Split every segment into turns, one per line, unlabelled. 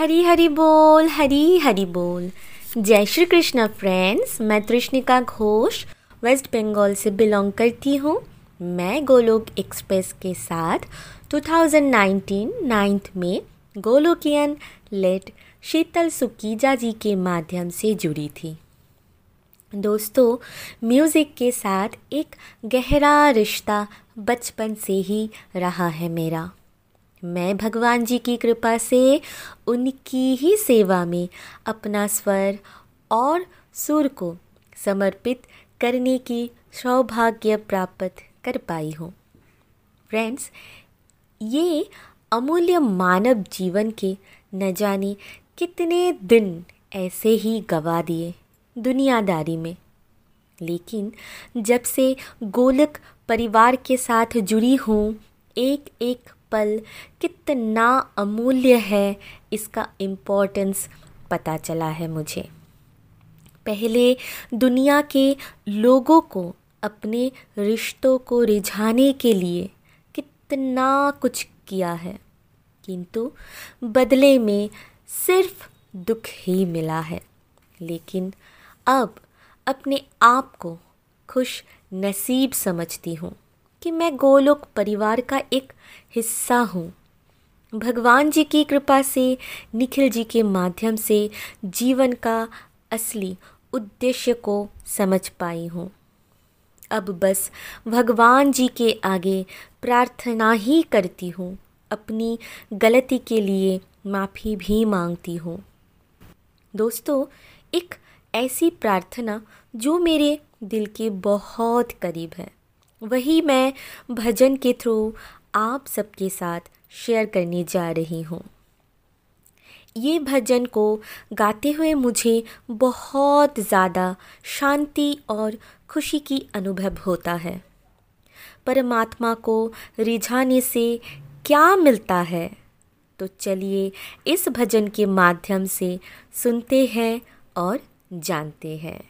हरी हरी बोल, हरी हरी बोल। जय श्री कृष्णा फ्रेंड्स मैं तृष्णिका घोष वेस्ट बंगाल से बिलोंग करती हूँ। मैं गोलोक एक्सप्रेस के साथ 2019 नाइन्थ में गोलोकियन लेट शीतल सुकीजा जी के माध्यम से जुड़ी थी। दोस्तों म्यूज़िक के साथ एक गहरा रिश्ता बचपन से ही रहा है मेरा। मैं भगवान जी की कृपा से उनकी ही सेवा में अपना स्वर और सुर को समर्पित करने की सौभाग्य प्राप्त कर पाई हूँ। फ्रेंड्स ये अमूल्य मानव जीवन के न जाने कितने दिन ऐसे ही गवा दिए दुनियादारी में। लेकिन जब से गोलक परिवार के साथ जुड़ी हूँ एक एक पल कितना अमूल्य है, इसका इम्पोर्टेंस पता चला है मुझे। पहले दुनिया के लोगों को, अपने रिश्तों को रिझाने के लिए कितना कुछ किया है, किंतु बदले में सिर्फ़ दुख ही मिला है। लेकिन अब अपने आप को खुश नसीब समझती हूँ। कि मैं गोलोक परिवार का एक हिस्सा हूँ। भगवान जी की कृपा से, निखिल जी के माध्यम से जीवन का असली उद्देश्य को समझ पाई हूँ। अब बस भगवान जी के आगे प्रार्थना ही करती हूँ। अपनी गलती के लिए माफ़ी भी मांगती हूँ। दोस्तों, एक ऐसी प्रार्थना जो मेरे दिल के बहुत करीब है। वही मैं भजन के थ्रू आप सबके साथ शेयर करने जा रही हूँ। ये भजन को गाते हुए मुझे बहुत ज़्यादा शांति और खुशी की अनुभव होता है। परमात्मा को रिझाने से क्या मिलता है? तो चलिए इस भजन के माध्यम से सुनते हैं और जानते हैं।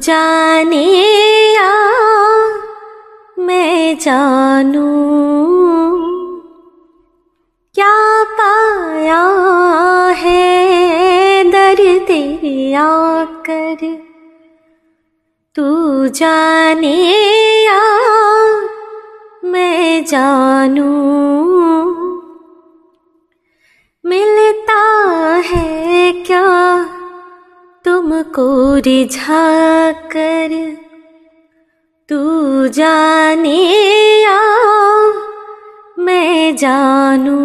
जाने या मैं जानू। क्या पाया है दर तेरे आकर तू जाने या मैं जानू। मिलता है तुमको रिझा कर तू जाने या मैं जानू।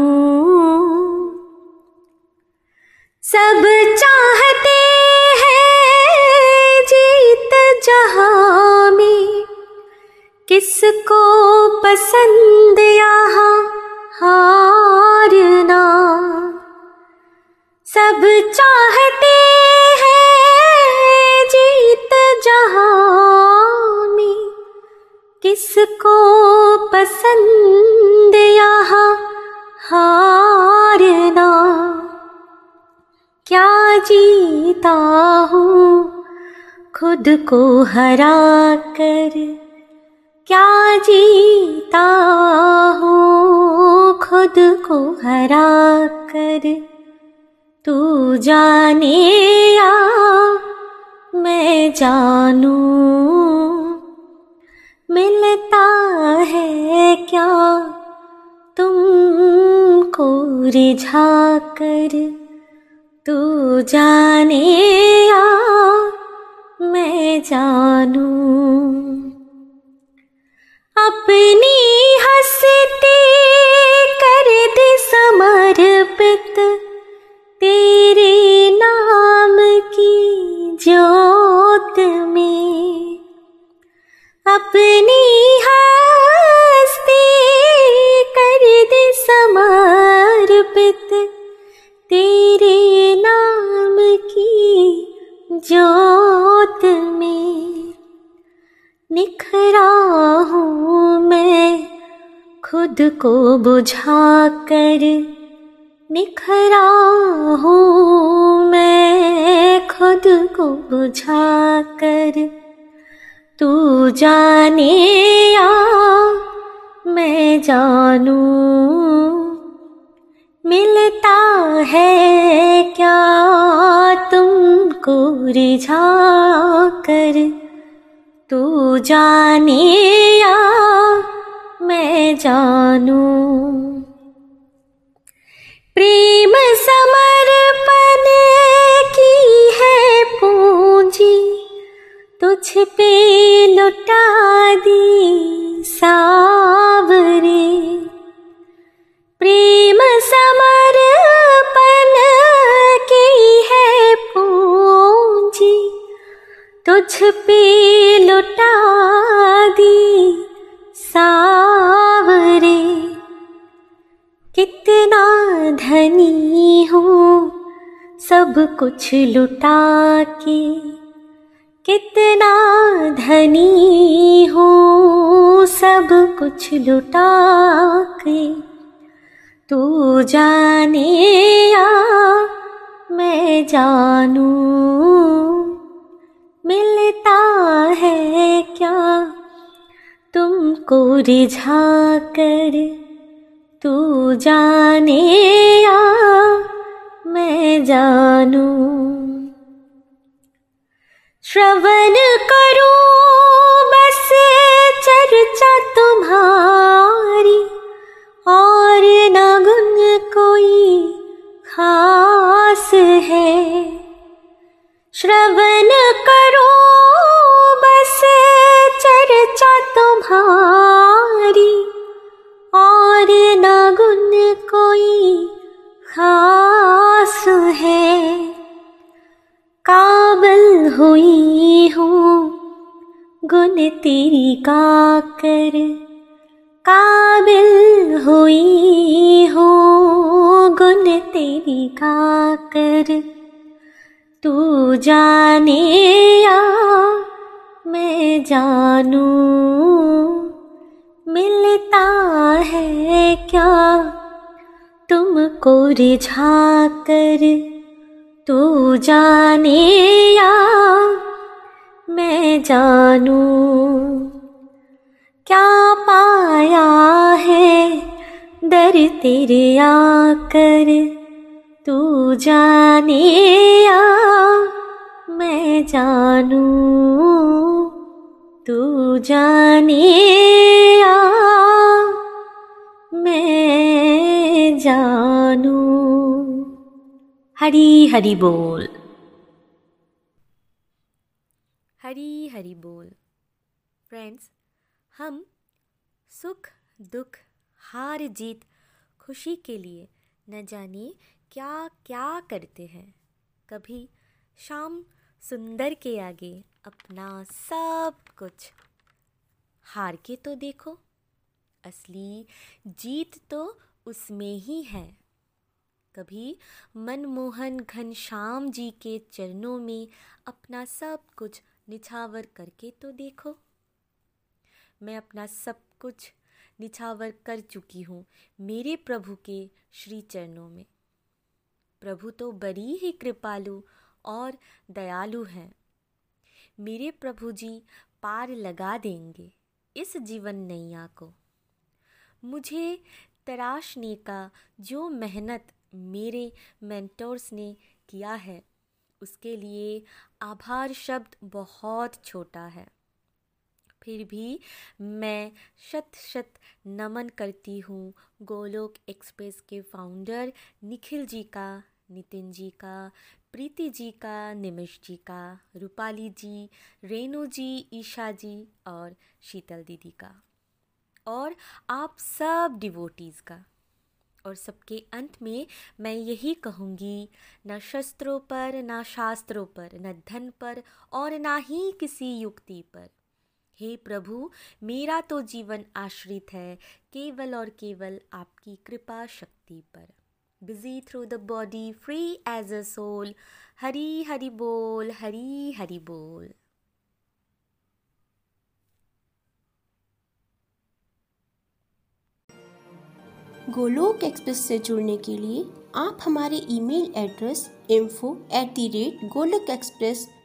सब चाहते हैं जीत जहाँ में किसको पसंद यहाँ हारना। सब चाहते जहाँ में किसको पसंद यहाँ हारना? क्या जीता हूँ, खुद को हरा कर? क्या जीता हूँ, खुद को हरा कर? तू जाने मैं जानू, मिलता है क्या? तुमको रिझा कर तू जाने या? मैं जानू। अपनी हंसती खुद को बुझा कर निखरा हूँ मैं, खुद को बुझा कर तू जाने या मैं जानू, मिलता है क्या तुमको रिझा कर तू जाने या मैं जानू। प्रेम समर्पण की है पूंजी, तुझ पे लुटा दी सावरे। प्रेम समर्पण की है पूंजी, तुझ पे लुटा दी सावरे। कितना धनी हूँ, सब कुछ लुटा के कितना धनी हूँ, सब कुछ लुटा के तू जाने या मैं जानू, मिलता है क्या? तुमको रिझा कर तू जाने या मैं जानू। श्रवण करो बस चर्चा तुम्हारी, और न गुण कोई खास है। श्रवण करो बस चर्चा तुम्हारी। और न गुण कोई खास है। काबल हुई हूँ गुण तेरी का कर काबिल हुई हूँ गुण तेरी का कर तू जाने या मैं जानू। मिलता है क्या? तुमको रिझा कर तू जाने या मैं जानू। क्या पाया है दर तेरे आकर? तू जाने या मैं जानू। तू जाने या मैं जानू। हरी हरी बोल।
हरी हरी बोल। फ्रेंड्स, हम सुख दुख हार जीत खुशी के लिए न जाने क्या क्या करते हैं? कभी शाम सुंदर के आगे अपना सब कुछ। हार के तो देखो। असली जीत तो उसमें ही है। कभी मनमोहन घनश्याम जी के चरणों में अपना सब कुछ निछावर करके तो देखो। मैं अपना सब कुछ निछावर कर चुकी हूँ मेरे प्रभु के श्री चरणों में। प्रभु तो बड़ी ही कृपालु और दयालु हैं। मेरे प्रभु जी पार लगा देंगे इस जीवन नैया को। मुझे तराशने का जो मेहनत मेरे मेंटोर्स ने किया है,
उसके लिए आभार शब्द बहुत छोटा है। फिर भी मैं शत शत नमन करती हूँ। गोलोक एक्सप्रेस के फाउंडर निखिल जी का, नितिन जी का, प्रीति जी का निमिष जी का, रूपाली जी, रेणु जी, ईशा जी और शीतल दीदी का और आप सब डिवोटीज़ का। और सबके अंत में मैं यही कहूँगी, न शस्त्रों पर, न शास्त्रों पर, न धन पर और ना ही किसी युक्ति पर। हे प्रभु, मेरा तो जीवन आश्रित है, केवल और केवल आपकी कृपा शक्ति पर। Busy through the body free as a soul Hari Hari बोल, हरी हरि बोल।
गोलोक एक्सप्रेस से जुड़ने के लिए आप हमारे email address info at the rate Golok Express